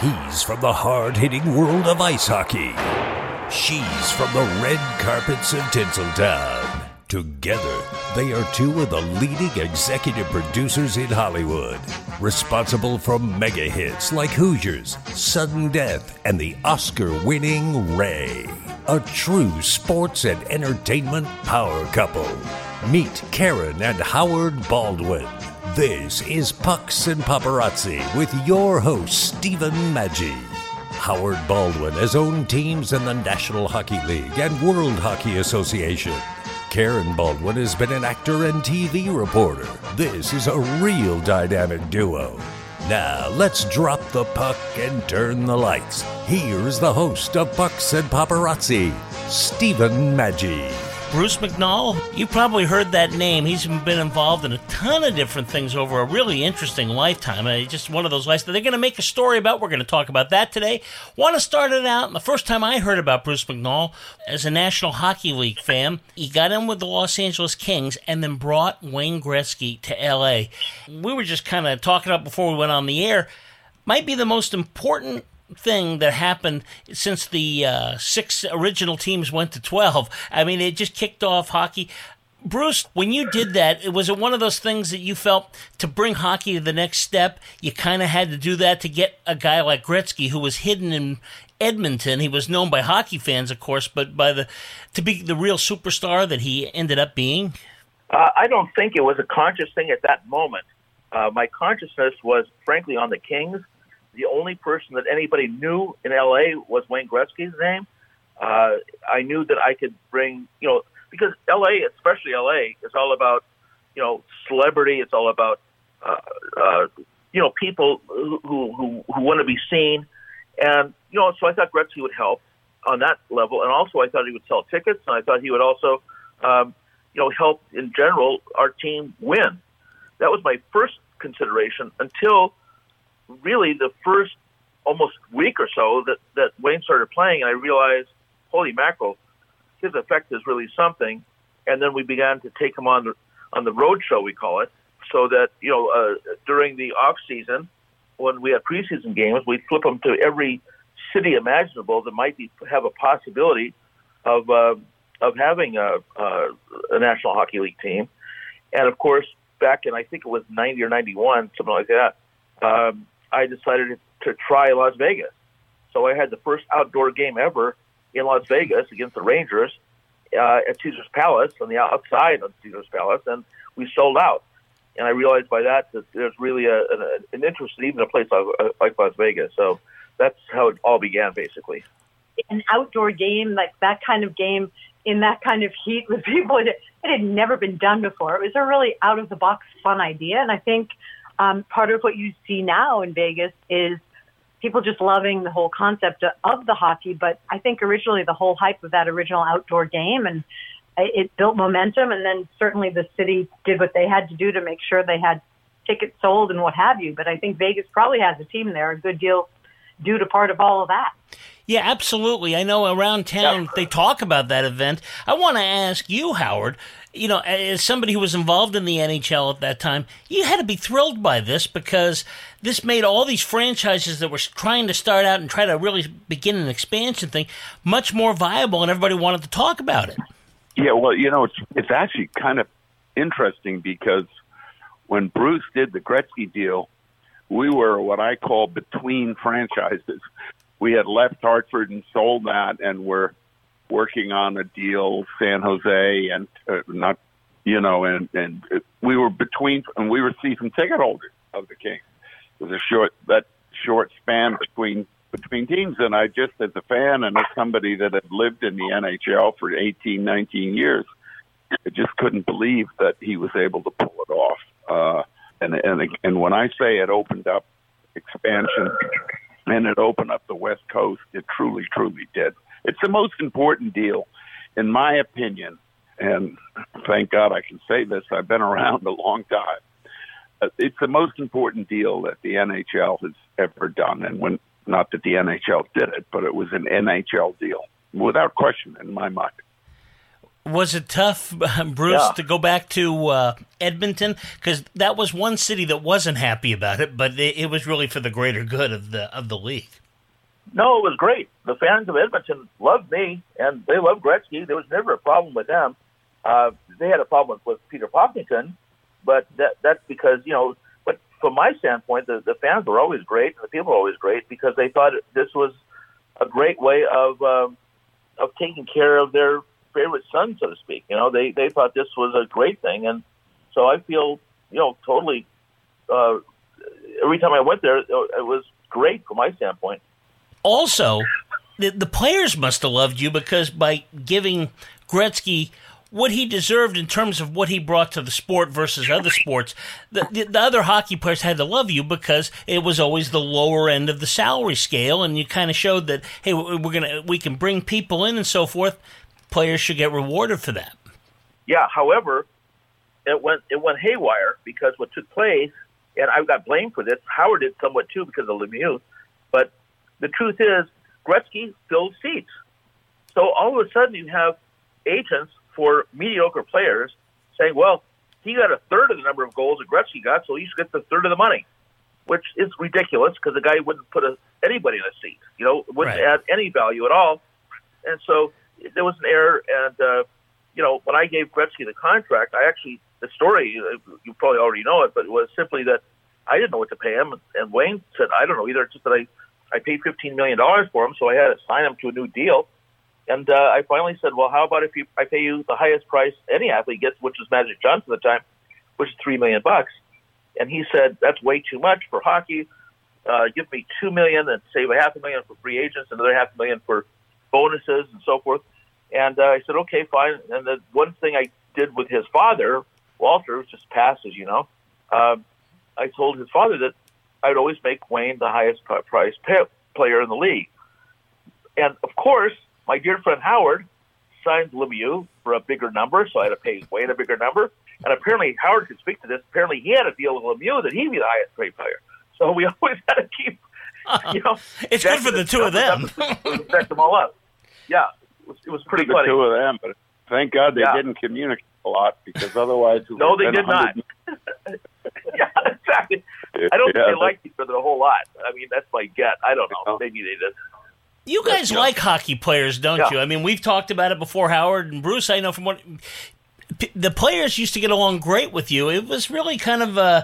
He's from the hard hitting world of ice hockey. She's from the red carpets of Tinseltown. Together, they are two of the leading executive producers in Hollywood, responsible for mega hits like Hoosiers, Sudden Death, and the Oscar winning Ray. A true sports and entertainment power couple. Meet Karen and Howard Baldwin. This is Pucks and Paparazzi with your host, Stephen Maggi. Howard Baldwin has owned teams in the National Hockey League and World Hockey Association. Karen Baldwin has been an actor and TV reporter. This is a real dynamic duo. Now, let's drop the puck and turn the lights. Here's the host of Pucks and Paparazzi, Stephen Maggi. Bruce McNall, you probably heard that name. He's been involved in a ton of different things over a really interesting lifetime. Uh, just one of those lives that they're going to make a story about. We're going to talk about that today. Want to start it out? The first time I heard about Bruce McNall as a National Hockey League fan, he got in with the Los Angeles Kings and then brought Wayne Gretzky to LA. We were just kind of talking up before we went on the air. Might be the most important thing that happened since the uh, six original teams went to 12. I mean, it just kicked off hockey. Bruce, when you did that, it was it one of those things that you felt to bring hockey to the next step? You kind of had to do that to get a guy like Gretzky, who was hidden in Edmonton. He was known by hockey fans, of course, but by the to be the real superstar that he ended up being. Uh, I don't think it was a conscious thing at that moment. Uh, my consciousness was, frankly, on the Kings the only person that anybody knew in LA was Wayne Gretzky's name. Uh, I knew that I could bring, you know, because LA, especially LA, is all about, you know, celebrity. It's all about, uh, uh, you know, people who who, who want to be seen, and you know, so I thought Gretzky would help on that level, and also I thought he would sell tickets, and I thought he would also, um, you know, help in general our team win. That was my first consideration until really the first almost week or so that, that Wayne started playing, and I realized, holy mackerel, his effect is really something. And then we began to take him on the on the road show, we call it, so that you know uh, during the off season, when we had preseason games, we flip him to every city imaginable that might be have a possibility of uh, of having a, a, a National Hockey League team. And of course, back in I think it was ninety or ninety one, something like that. Um, I decided to try Las Vegas. So I had the first outdoor game ever in Las Vegas against the Rangers uh, at Caesar's Palace on the outside of Caesar's Palace, and we sold out. And I realized by that that there's really a, an, an interest in even a place like, like Las Vegas. So that's how it all began, basically. An outdoor game, like that kind of game in that kind of heat with people, it, it had never been done before. It was a really out of the box fun idea, and I think um, part of what you see now in Vegas is people just loving the whole concept of the hockey. But I think originally the whole hype of that original outdoor game and it built momentum. And then certainly the city did what they had to do to make sure they had tickets sold and what have you. But I think Vegas probably has a team there, a good deal due to part of all of that. Yeah, absolutely. I know around town they talk about that event. I want to ask you, Howard, you know, as somebody who was involved in the NHL at that time, you had to be thrilled by this because this made all these franchises that were trying to start out and try to really begin an expansion thing much more viable, and everybody wanted to talk about it. Yeah, well, you know, it's it's actually kind of interesting because when Bruce did the Gretzky deal, we were what I call between franchises. We had left Hartford and sold that, and were working on a deal, San Jose, and uh, not, you know, and and we were between, and we were season ticket holders of the Kings. It was a short that short span between between teams, and I just as a fan and as somebody that had lived in the NHL for 18, 19 years, I just couldn't believe that he was able to pull it off. Uh, and and and when I say it opened up expansion and it opened up the West Coast, it truly, truly did. It's the most important deal, in my opinion. And thank God I can say this. I've been around a long time. Uh, it's the most important deal that the NHL has ever done. And when, not that the NHL did it, but it was an NHL deal without question in my mind. Was it tough, Bruce, Yeah. to go back to uh, Edmonton? Because that was one city that wasn't happy about it, but it, it was really for the greater good of the of the league. No, it was great. The fans of Edmonton loved me, and they loved Gretzky. There was never a problem with them. Uh, they had a problem with, Peter Pocklington, but that that's because you know. But from my standpoint, the, the fans were always great, and the people were always great because they thought this was a great way of um, of taking care of their favorite son, so to speak. You know, they they thought this was a great thing, and so I feel you know totally. Uh, every time I went there, it was great from my standpoint. Also, the, the players must have loved you because by giving Gretzky what he deserved in terms of what he brought to the sport versus other sports, the, the, the other hockey players had to love you because it was always the lower end of the salary scale, and you kind of showed that hey, we're gonna we can bring people in and so forth. Players should get rewarded for that. Yeah. However, it went it went haywire because what took place, and I got blamed for this. Howard did somewhat too because of Lemieux, but the truth is Gretzky filled seats. So all of a sudden you have agents for mediocre players saying, "Well, he got a third of the number of goals that Gretzky got, so he should get the third of the money," which is ridiculous because the guy wouldn't put a, anybody in a seat. You know, wouldn't Right. add any value at all. And so there was an error. And uh, you know, when I gave Gretzky the contract, I actually the story uh, you probably already know it, but it was simply that I didn't know what to pay him, and Wayne said, "I don't know either." It's just that I I paid fifteen million dollars for him, so I had to sign him to a new deal. And uh, I finally said, "Well, how about if you I pay you the highest price any athlete gets, which was Magic Johnson at the time, which is three million bucks?" And he said, "That's way too much for hockey. Uh, give me two million and save a half a million for free agents, another half a million for bonuses and so forth." And uh, I said, "Okay, fine." And the one thing I did with his father, Walter, who's just passed, as you know, um, I told his father that I'd always make Wayne the highest priced pay- player in the league. And of course, my dear friend Howard signed Lemieux for a bigger number, so I had to pay Wayne a bigger number. And apparently, Howard could speak to this. Apparently, he had a deal with Lemieux that he'd be the highest paid player. So we always had to keep, you know, It's good for the two of them. them all up. Yeah, it was, it was pretty the funny. two of them, but thank God they Yeah. didn't communicate a lot because otherwise, No, they did been not. 100 yeah, exactly. I don't Yeah, think they liked each other a whole lot. I mean, that's my gut. I don't know. No. Maybe they did. You guys Yeah. like hockey players, don't Yeah. you? I mean, we've talked about it before, Howard and Bruce. I know from what p- the players used to get along great with you. It was really kind of uh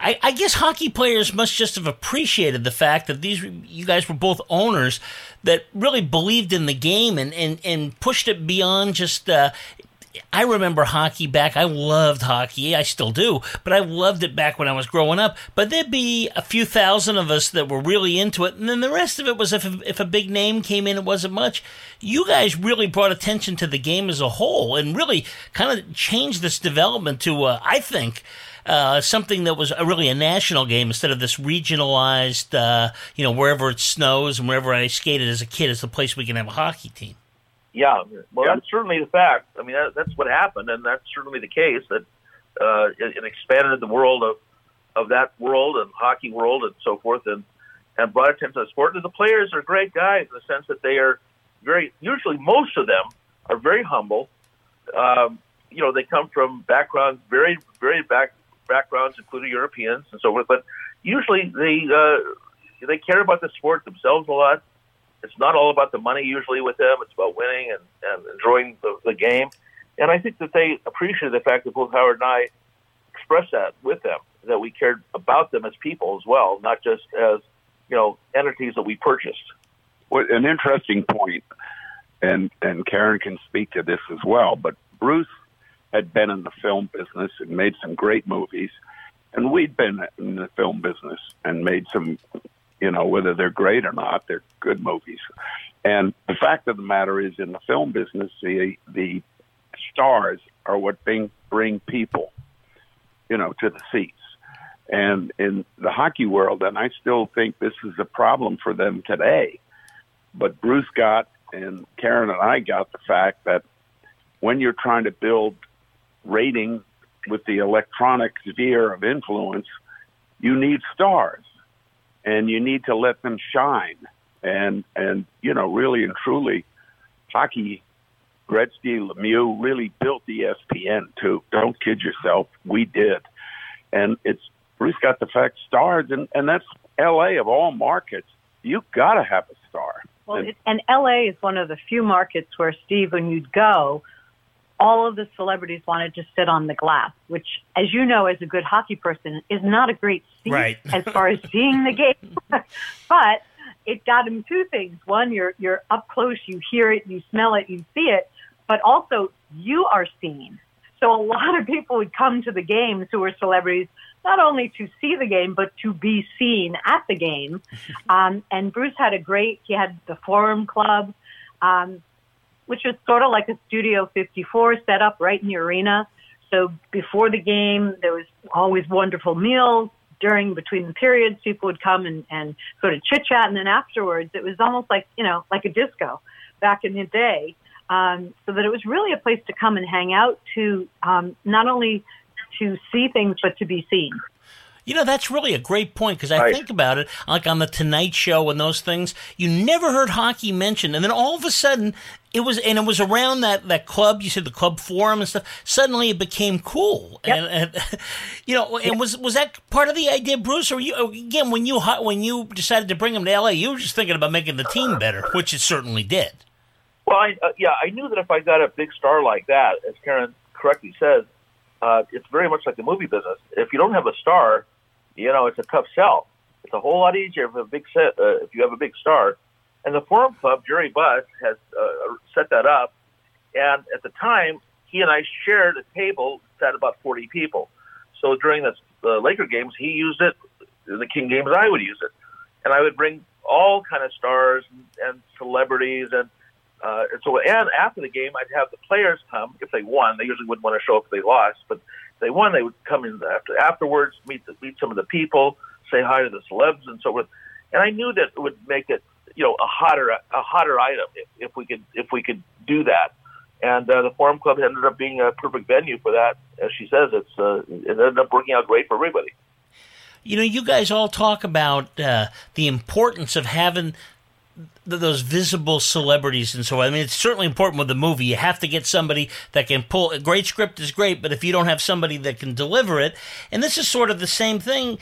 I, I guess hockey players must just have appreciated the fact that these you guys were both owners that really believed in the game and, and, and pushed it beyond just uh, I remember hockey back. I loved hockey. I still do, but I loved it back when I was growing up. But there'd be a few thousand of us that were really into it, and then the rest of it was if if a big name came in, it wasn't much. You guys really brought attention to the game as a whole, and really kind of changed this development to, uh, I think. Uh, something that was a, really a national game instead of this regionalized, uh, you know, wherever it snows and wherever I skated as a kid is the place we can have a hockey team. Yeah, well, Yeah. that's certainly the fact. I mean, that, that's what happened, and that's certainly the case. That uh, it, it expanded the world of of that world and hockey world and so forth, and and brought attention to the sport. And the players are great guys in the sense that they are very. Usually, most of them are very humble. Um, you know, they come from backgrounds very, very back backgrounds, including Europeans and so forth. But usually, they uh, they care about the sport themselves a lot it's not all about the money usually with them. It's about winning and, and enjoying the, the game. And I think that they appreciated the fact that both Howard and I expressed that with them, that we cared about them as people as well, not just as, you know, entities that we purchased. What an interesting point, and and Karen can speak to this as well. But Bruce had been in the film business and made some great movies, and we'd been in the film business and made some, you know, whether they're great or not, they're good movies. And the fact of the matter is, in the film business, the the stars are what bring bring people, you know, to the seats. And in the hockey world, and I still think this is a problem for them today but Bruce got and Karen and I got the fact that when you're trying to build rating with the electronic sphere of influence, you need stars and you need to let them shine. And and you know, really and truly, hockey Gretzky, Lemieux really built ESPN too. Don't kid yourself, we did, and it's Bruce got the fact stars, and and that's L.A. of all markets. You got to have a star. Well, and, it, and LA is one of the few markets where Steve, when you'd go, all of the celebrities wanted to sit on the glass, which, as you know, as a good hockey person, is not a great seat Right. as far as seeing the game. but it got him two things: one, you're you're up close, you hear it, you smell it, you see it, but also you are seen. So a lot of people would come to the games who were celebrities, not only to see the game, but to be seen at the game. Um, and Bruce had a great, he had the Forum Club, um, which was sort of like a Studio 54 set up right in the arena. So before the game, there was always wonderful meals. During, between the periods, people would come and, and sort of chit chat. And then afterwards, it was almost like, you know, like a disco back in the day. Um, so that it was really a place to come and hang out to um, not only to see things, but to be seen. You know, that's really a great point because I Right. think about it, like on the Tonight Show and those things, you never heard hockey mentioned, and then all of a sudden, it was, and it was around that that club. You said the club forum and stuff. Suddenly, it became cool, Yep. and, and you know, and was was that part of the idea, Bruce? Or you again when you when you decided to bring him to LA, you were just thinking about making the team better, which it certainly did. Well, I, uh, yeah, I knew that if I got a big star like that, as Karen correctly says, uh, it's very much like the movie business. If you don't have a star, you know, it's a tough sell. It's a whole lot easier if a big set uh, if you have a big star. And the Forum Club, Jerry Buss has uh, set that up. And at the time, he and I shared a table that about 40 people. So during the, Laker games, he used it. The King games, I would use it, and I would bring all kind of stars and, and celebrities and uh, and so, and after the game, I'd have the players come if they won. They usually wouldn't want to show up if they lost, but if they won, they would come in after afterwards, meet the, meet some of the people, say hi to the celebs, and so forth. And I knew that it would make it, you know, a hotter a hotter item if, if we could if we could do that. And uh, the Forum Club ended up being a perfect venue for that. As she says, it's uh, it ended up working out great for everybody. You know, you guys all talk about uh, the importance of having those visible celebrities and so on. I mean, it's certainly important with the movie. You have to get somebody that can pull. A great script is great, but if you don't have somebody that can deliver it, and this is sort of the same thing.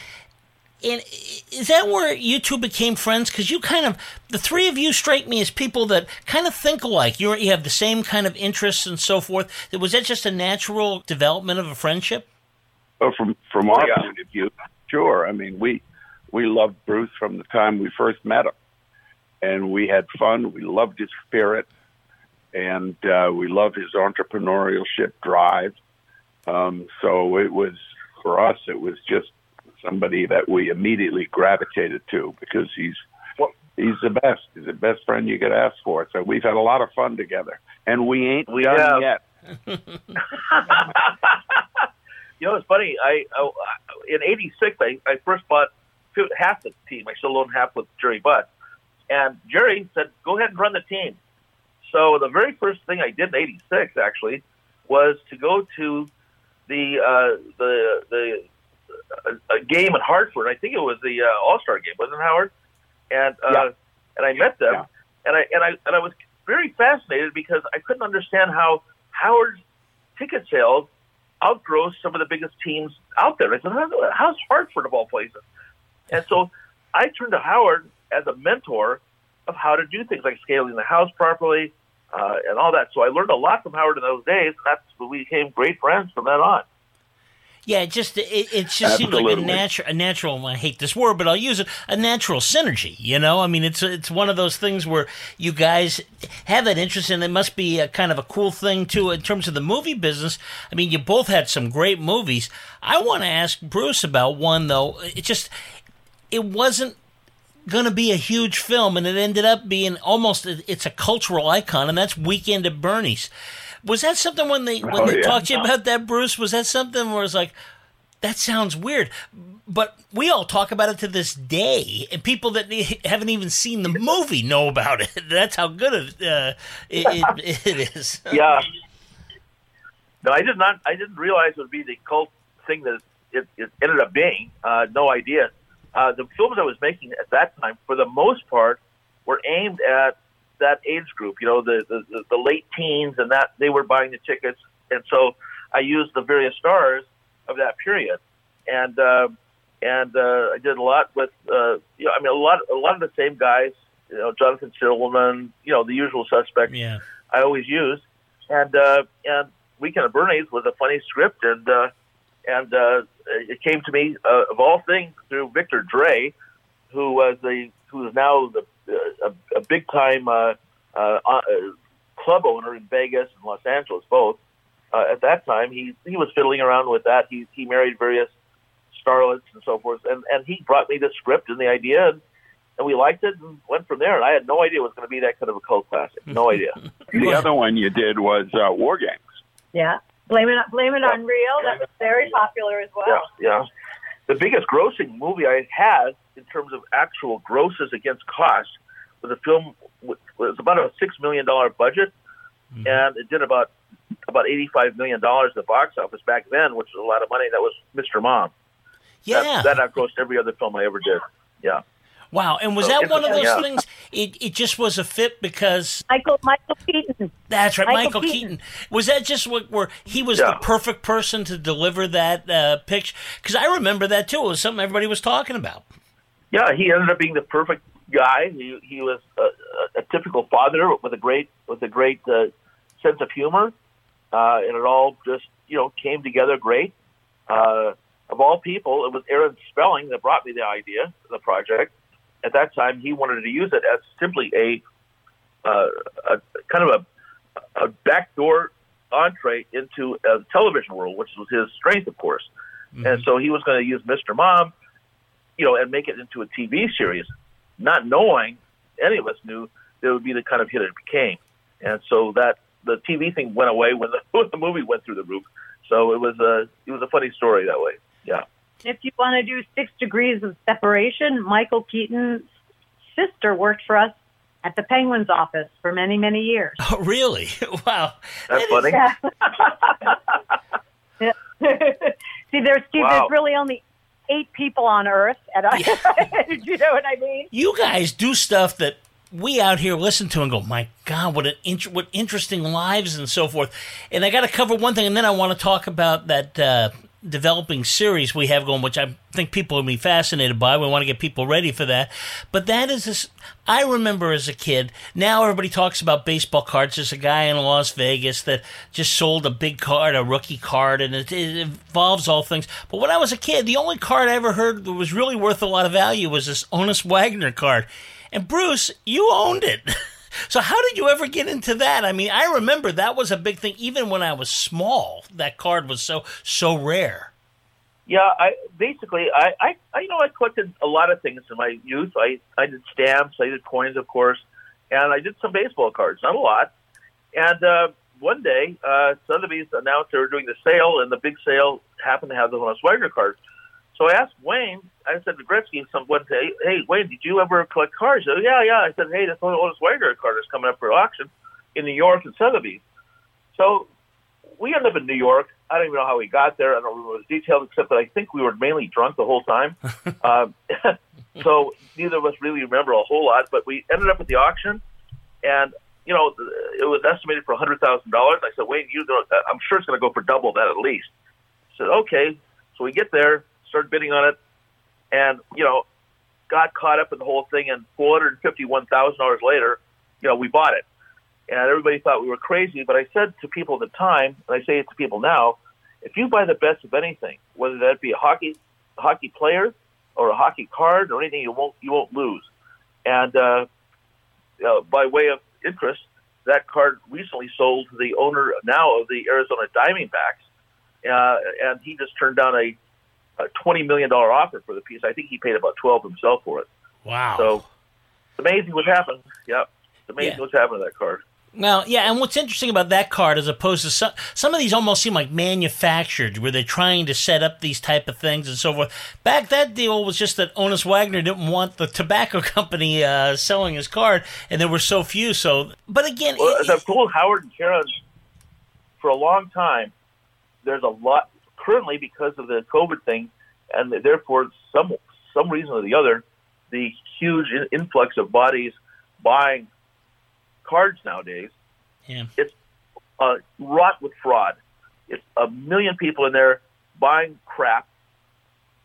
And is that where you two became friends? Because you kind of, the three of you strike me as people that kind of think alike. You you have the same kind of interests and so forth. Was that just a natural development of a friendship? Well, from from our yeah. point of view, sure. I mean, we we loved Bruce from the time we first met him, and we had fun. We loved his spirit, and uh, we loved his entrepreneurship drive. Um, so it was for us. It was just somebody that we immediately gravitated to because he's Well- he's the best. He's the best friend you could ask for. So we've had a lot of fun together, and we ain't We have. yet. You know, it's funny. I, I in '86, I, I first bought half the team. I still own half with Jerry Buss, and Jerry said, "Go ahead and run the team." So the very first thing I did in '86 actually was to go to the uh, the the uh, a game in Hartford. I think it was the uh, All Star game, wasn't it, Howard? And uh, Yeah. and I met them, Yeah. and I and I and I was very fascinated because I couldn't understand how Howard's ticket sales outgrows some of the biggest teams out there. I said, How, how's Hartford of all places? And so I turned to Howard as a mentor of how to do things like scaling the house properly uh, and all that. So I learned a lot from Howard in those days. And that's when we became great friends from then on. Yeah, it just it, it just seems like a natural, a natural. I hate this word, but I'll use it. A natural synergy. You know, I mean, it's it's one of those things where you guys have that interest, and it must be a kind of a cool thing too in terms of the movie business. I mean, you both had some great movies. I want to ask Bruce about one though. It just it wasn't going to be a huge film, and it ended up being almost it's a cultural icon, and that's Weekend at Bernie's. Was that something when they when Oh, they yeah. talked to you about that, Bruce? Was that something where it's like, that sounds weird, but we all talk about it to this day, and people that haven't even seen the movie know about it. That's how good it uh, it, it, it is. Yeah. No, I did not. I didn't realize it would be the cult thing that it, it ended up being. Uh, no idea. Uh, the films I was making at that time, for the most part, were aimed at that age group. You know, the, the the late teens, and that they were buying the tickets, and so I used the various stars of that period, and uh, and uh, I did a lot with uh, you know, I mean, a lot a lot of the same guys. You know, Jonathan Silverman, you know, the usual suspects. Yeah. I always use, and uh, and Weekend at Bernie's was a funny script, and uh, and uh, it came to me uh, of all things through Victor Drai, who was the who is now the a, a big time uh, uh, uh, club owner in Vegas and Los Angeles both. Uh, at that time, he he was fiddling around with that. He he married various starlets and so forth, and and he brought me the script and the idea. And, and we liked it and went from there. And I had no idea it was going to be that kind of a cult classic. No idea. The other one you did was uh, War Games. Yeah. Blame it, blame it on Rio. That was very popular as well. Yeah, yeah. The biggest grossing movie I had in terms of actual grosses against cost was a film with, was about a six million dollar budget, and it did about about eighty five million dollars at the box office back then, which was a lot of money. That was Mr. Mom. Yeah. That, that outgrossed every other film I ever did. Yeah. wow. And was So that one of those yeah. things? It it just was a fit because Michael Michael Keaton. that's right, Michael, Michael Keaton. Keaton. Was that just what where he was Yeah. the perfect person to deliver that uh, picture? Because I remember that too. It was something everybody was talking about. Yeah, he ended up being the perfect guy. He he was a, a, a typical father with a great with a great uh, sense of humor, uh, and it all just you know came together great. Uh, of all people, it was Aaron Spelling that brought me the idea, the project. At that time, he wanted to use it as simply a, uh, a kind of a, a backdoor entree into the television world, which was his strength, of course. And so he was going to use Mr. Mom, you know, and make it into a TV series, not knowing any of us knew that it would be the kind of hit it became. And so that the TV thing went away when the, when the movie went through the roof. So it was a it was a funny story that way. Yeah. If you want to do six degrees of separation, Michael Keaton's sister worked for us at the Penguins office for many, many years. Oh, really? wow. That's That is- funny. Yeah. See, there's Steve. Wow. There's really only eight people on Earth, and I, you know what I mean. you guys do stuff that we out here listen to and go, my God, what an int- what interesting lives and so forth. And I got to cover one thing, and then I want to talk about that uh, developing series we have going, which I think people will be fascinated by. We want to get people ready for that. But that is this. I remember as a kid. Now everybody talks about baseball cards. There's a guy in Las Vegas that just sold a big card, a rookie card, and it, it involves all things. But when I was a kid, the only card I ever heard that was really worth a lot of value was this Honus Wagner card. And Bruce, you owned it. So how did you ever get into that? I mean, I remember that was a big thing even when I was small. That card was so so rare. Yeah, I basically I, I, I you know I collected a lot of things in my youth. I I did stamps, I did coins, of course, and I did some baseball cards, not a lot. And uh, one day, uh, Sotheby's announced they were doing the sale, and the big sale happened to have the Honus Wagner card. So I asked Wayne. I said to Gretzky some one day, "Hey, Wayne, did you ever collect cars?" He said, "Yeah, yeah." I said, "Hey, this Honus Wagner card is coming up for auction in New York and Sotheby's." So we ended up in New York. I don't even know how we got there. I don't remember the details, except that I think we were mainly drunk the whole time. um, so neither of us really remember a whole lot. But we ended up at the auction, and you know it was estimated for a hundred thousand dollars. I said, Wayne, you know, I'm sure it's going to go for double that at least. I said, okay. So we get there, start bidding on it, and you know, got caught up in the whole thing. And four hundred fifty-one thousand dollars later, you know, we bought it and everybody thought we were crazy. But I said to people at the time, and I say it to people now, if you buy the best of anything, whether that be a hockey a hockey player or a hockey card or anything, you won't you won't lose. And uh, uh, by way of interest, that card recently sold to the owner now of the Arizona Diamondbacks, uh, and he just turned down a, a twenty million dollar offer for the piece. I think he paid about twelve himself for it. Wow. So it's amazing what's happened. Yeah, it's amazing Yeah. what's happened to that card. Well, yeah, and what's interesting about that card, as opposed to some, some of these, almost seem like manufactured, where they're trying to set up these type of things and so forth. Back that deal was just that Honus Wagner didn't want the tobacco company uh, selling his card, and there were so few. So, but again, Well, it- as I've told Howard and Karen for a long time, there's a lot currently because of the COVID thing, and therefore some some reason or the other, the huge in- influx of bodies buying cards nowadays. Yeah. It's uh, wrought with fraud. It's a million people in there buying crap.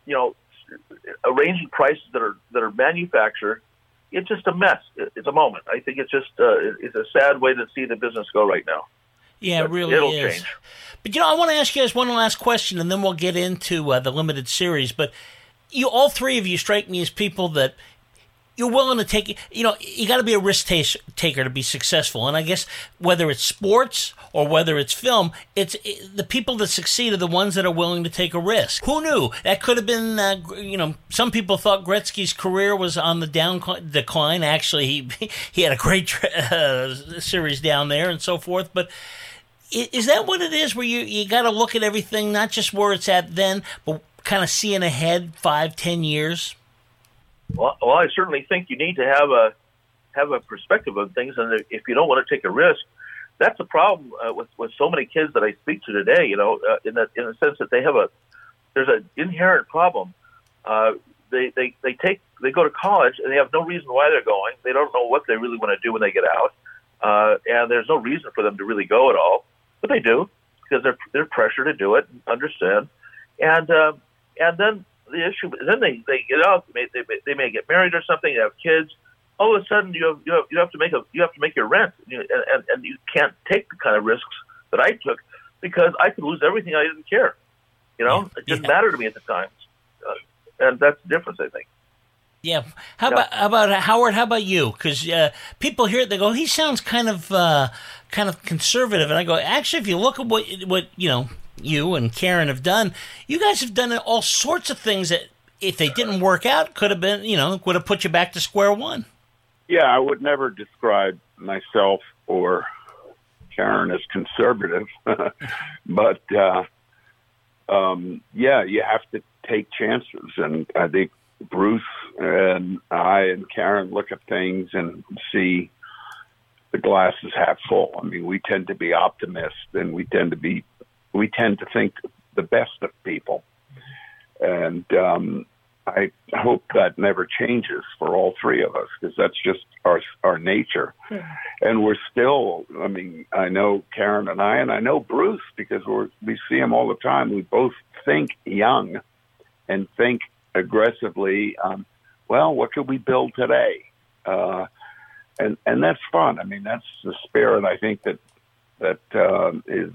You know, arranging prices that are that are manufactured. It's just a mess. It's a moment. I think it's just uh, it's a sad way to see the business go right now. Yeah, it really it'll is. change. But you know, I want to ask you guys one last question, and then we'll get into uh, the limited series. But you, all three of you, strike me as people that you're willing to take. You know, you got to be a risk taker to be successful. And I guess whether it's sports or whether it's film, it's it, the people that succeed are the ones that are willing to take a risk. Who knew that could have been? Uh, you know, some people thought Gretzky's career was on the down decline. Actually, he he had a great tra- uh, series down there and so forth, but is that what it is where you, you got to look at everything not just where it's at then but kind of seeing ahead five ten years Well, well, I certainly think you need to have a have a perspective of things, and if you don't want to take a risk, that's a problem uh, with with so many kids that I speak to today. You know, uh, in the in the sense that they have a there's an inherent problem. Uh, they they they take they go to college and they have no reason why they're going. They don't know what they really want to do when they get out, uh, and there's no reason for them to really go at all, but they do because they're they're pressured to do it. Understand, and uh, and then the issue then they they get out they may, they, may- they may get married or something they have kids all of a sudden you have you have, you have to make a you have to make your rent you, and, and and you can't take the kind of risks that I took because I could lose everything I didn't care you know it didn't Yeah. matter to me at the time uh, and that's the difference I think yeah. How about how about howard how about you? Because uh, people hear it they go he sounds kind of uh, kind of conservative. And i go actually if you look at what what you know you and karen have done you guys have done all sorts of things that if they didn't work out could have been you know would have put you back to square one. Yeah, I would never describe myself or Karen as conservative, but uh, um, yeah, you have to take chances, and I think Bruce and I and Karen look at things and see the glass is half full. I mean, we tend to be optimists, and we tend to be we tend to think the best of people, and um, I hope that never changes for all three of us because that's just our our nature. And we're still. I mean, I know Karen and I, and I know Bruce because we're we see him all the time. We both think young, and think aggressively. Um, well, what could we build today? Uh, and and that's fun. I mean, that's the spirit. I think that that um, is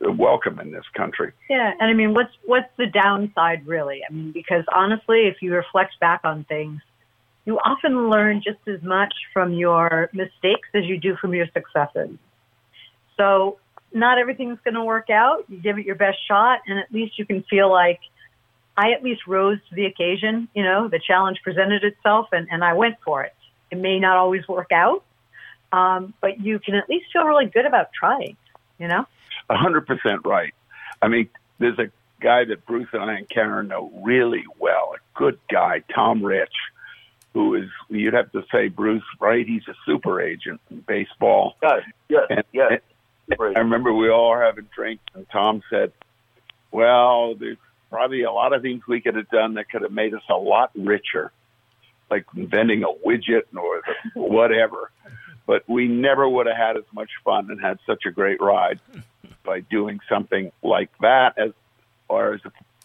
welcome in this country. Yeah, and I mean, what's what's the downside really? I mean, because honestly, if you reflect back on things, you often learn just as much from your mistakes as you do from your successes. So, not everything's going to work out. You give it your best shot, and at least you can feel like I at least rose to the occasion. You know, the challenge presented itself, and and I went for it. It may not always work out, um, but you can at least feel really good about trying. You know. A hundred percent right. I mean, there's a guy that Bruce and I and Karen know really well, a good guy, Tom Reich, who is you'd have to say Bruce, right? He's a super agent in baseball. yeah yeah And, yeah and I remember we all were having drinks, and Tom said, "Well, there's probably a lot of things we could have done that could have made us a lot richer, like inventing a widget or whatever. But we never would have had as much fun and had such a great ride by doing something like that as, or as,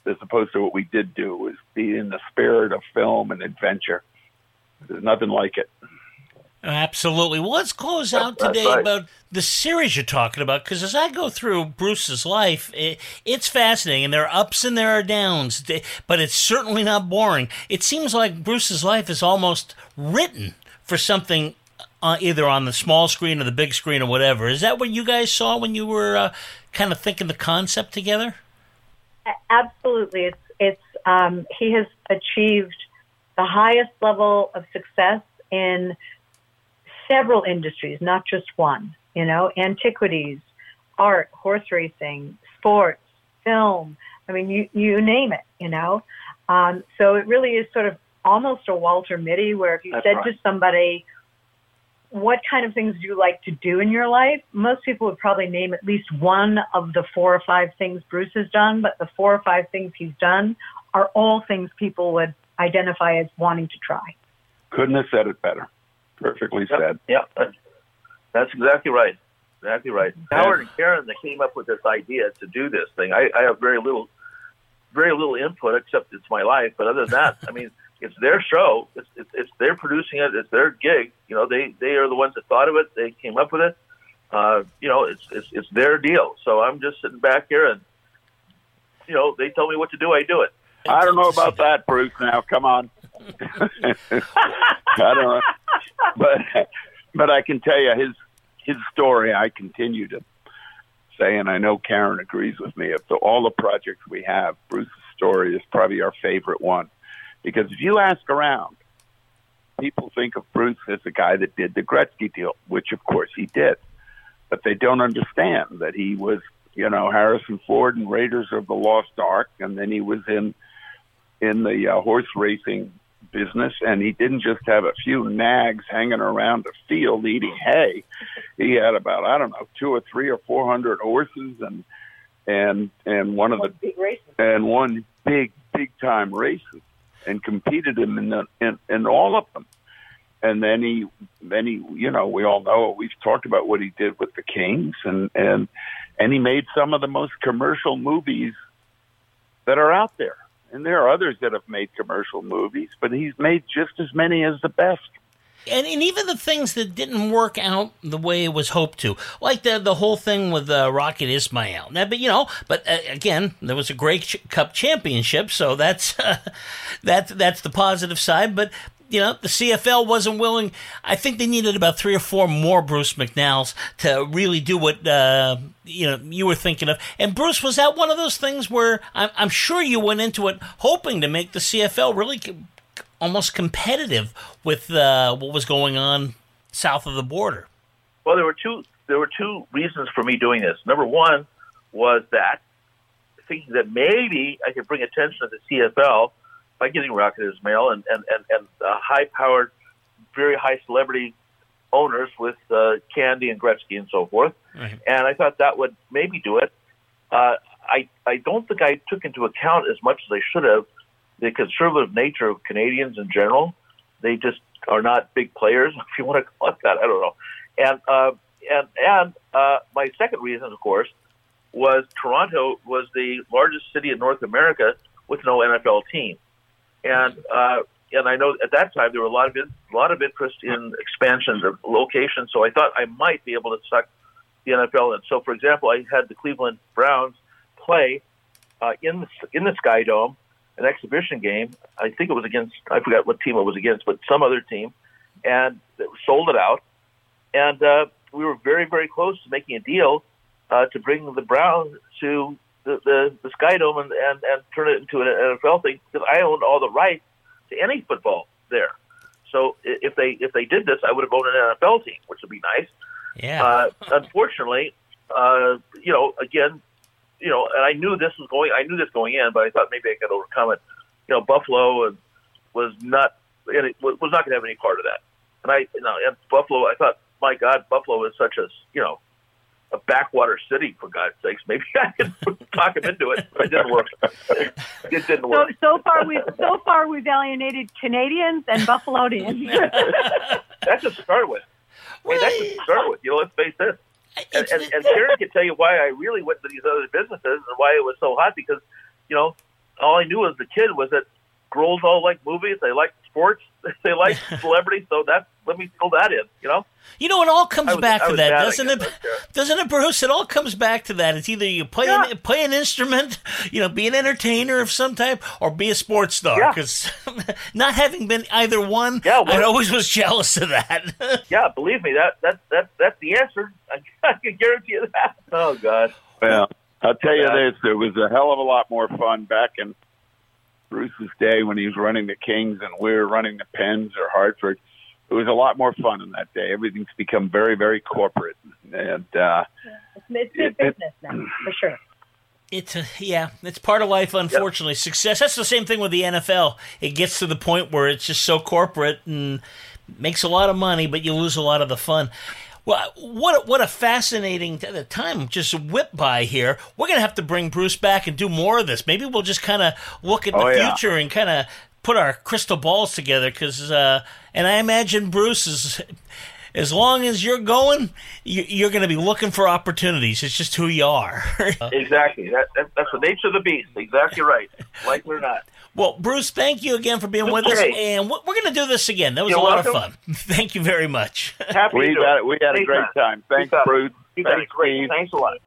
as opposed to what we did do was be in the spirit of film and adventure. There's nothing like it. Absolutely. Well, let's close out today right. about the series you're talking about because as I go through Bruce's life, it, it's fascinating and there are ups and there are downs, but it's certainly not boring. It seems like Bruce's life is almost written for something uh, either on the small screen or the big screen or whatever. Is that what you guys saw when you were uh, kind of thinking the concept together? Absolutely. It's it's um, he has achieved the highest level of success in several industries, not just one. You know, antiquities, art, horse racing, sports, film. I mean, you you name it. You know, um, so it really is sort of almost a Walter Mitty, where if you That's said right. to somebody, "What kind of things do you like to do in your life?" Most people would probably name at least one of the four or five things Bruce has done, but the four or five things he's done are all things people would identify as wanting to try. Couldn't have said it better. Perfectly said. yeah That's exactly right. Exactly right. Howard and Karen that came up with this idea to do this thing. I, I have very little, very little input except it's my life. But other than that, I mean, it's their show. It's, it's, it's they're producing it. It's their gig. You know, they they are the ones that thought of it. They came up with it. Uh, you know, it's, it's it's their deal. So I'm just sitting back here and, you know, they tell me what to do. I do it. I don't know about that, Bruce. Now, come on. I don't know, but but I can tell you his his story. I continue to say, and I know Karen agrees with me. Of the, all the projects we have, Bruce's story is probably our favorite one, because if you ask around, people think of Bruce as the guy that did the Gretzky deal, which of course he did, but they don't understand that he was, you know, Harrison Ford and Raiders of the Lost Ark, and then he was in in the uh, horse racing business, and he didn't just have a few nags hanging around the field eating hay. He had about I don't know two or three or four hundred horses, and and and one of the big races. and one big big time races, and competed him in the in, in all of them. And then he then he you know we all know we've talked about what he did with the Kings, and and and he made some of the most commercial movies that are out there and there are others that have made commercial movies, but he's made just as many as the best. And, and even the things that didn't work out the way it was hoped to, like the the whole thing with uh, Rocket Ismail. Now, but you know, but uh, again, there was a Grey Ch- Cup championship, so that's uh, that's that's the positive side. But you know, the CFL wasn't willing. I think they needed about three or four more Bruce McNalls to really do what uh, you know you were thinking of. And Bruce was that one of those things where I'm, I'm sure you went into it hoping to make the CFL really almost competitive with uh, what was going on south of the border. Well, there were two there were two reasons for me doing this. Number one was that thinking that maybe I could bring attention to the CFL by getting Rocket Ismail and and and, and uh, high powered, very high celebrity owners with uh, Candy and Gretzky and so forth. Right. And I thought that would maybe do it. Uh, I I don't think I took into account as much as I should have the conservative nature of Canadians in general. They just are not big players, if you want to call it that. I don't know. And uh, and and uh, my second reason, of course, was Toronto was the largest city in North America with no NFL team, and uh, and I know at that time there were a lot of in, a lot of interest in expansion of locations. So I thought I might be able to suck the NFL in. So, for example, I had the Cleveland Browns play uh, in the in the Sky Dome, an exhibition game. I think it was against I forgot what team it was against, but some other team, and they sold it out. And uh, we were very very close to making a deal uh, to bring the Browns to the the, the Sky Dome and, and and turn it into an NFL thing because I owned all the rights to any football there. So if they if they did this, I would have owned an NFL team, which would be nice. Yeah. Uh, unfortunately, uh, you know, again, you know, and I knew this was going. I knew this going in, but I thought maybe I could overcome it. You know, Buffalo and was not and it was not going to have any part of that. And I, you know, and Buffalo, I thought, my God, Buffalo is such a you know a backwater city for God's sakes. Maybe I could talk him into it, but it didn't work. It didn't So work. so far we've so far we've alienated Canadians and Buffalonians. That's to start with. Hey, that's to start with. You know, let's face this. And, and, and Karen can tell you why I really went to these other businesses and why it was so hot because, you know, all I knew as a kid was that girls all like movies, they like sports, they like celebrities, so that's let me fill that in, you know? You know, it all comes was- back to that, doesn't it? right there. Doesn't it, Bruce? It all comes back to that. It's either you play Yeah. an, play an instrument, you know, be an entertainer of some type, or be a sports star. Yeah. Because not having been either one, Yeah, well- I always was jealous of that. Yeah, believe me, that that that that's the answer. I, I can guarantee you that. Oh God. Well, I'll tell you this: there was a hell of a lot more fun back in Bruce's day when he was running the Kings and we were running the Pens or Hartford. It was a lot more fun in that day. Everything's become very, very corporate, and uh, It's, it's big business now, for sure. It's a, yeah, it's part of life. Unfortunately, success. That's the same thing with the NFL. It gets to the point where it's just so corporate and makes a lot of money, but you lose a lot of the fun. Well, what what a fascinating the time just whipped by here. We're gonna have to bring Bruce back and do more of this. Maybe we'll just kind of look at the Oh, yeah. future and kind of put our crystal balls together. Because uh, and I imagine Bruce is as long as you're going, you, you're going to be looking for opportunities. It's just who you are. Exactly. That, that, that's the nature of the beast. Exactly right. Like it or not. well, Bruce, thank you again for being with us, and we're going to do this again. That was You're a lot of fun. Thank you very much. Happy We to do it. it. We had a great time. Thanks, You. Bruce. You got it. Thanks, Great. Steve. Thanks a lot.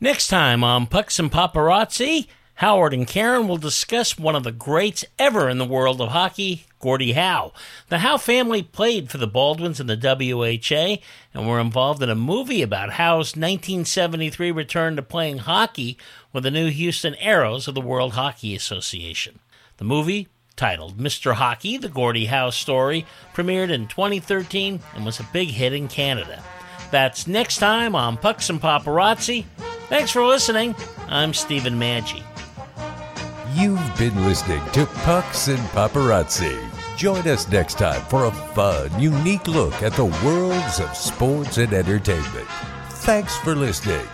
Next time on Pucks and Paparazzi, Howard and Karen will discuss one of the greats ever in the world of hockey, Gordie Howe. The Howe family played for the Baldwins in the WHA and were involved in a movie about Howe's 1973 return to playing hockey with the new Houston Aeros of the World Hockey Association. The movie, titled Mr. Hockey, the Gordie Howe story, premiered in 2013 and was a big hit in Canada. That's next time on Pucks and Paparazzi. Thanks for listening. I'm Stephen Maggi. You've been listening to Pucks and Paparazzi. Join us next time for a fun, unique look at the worlds of sports and entertainment. Thanks for listening.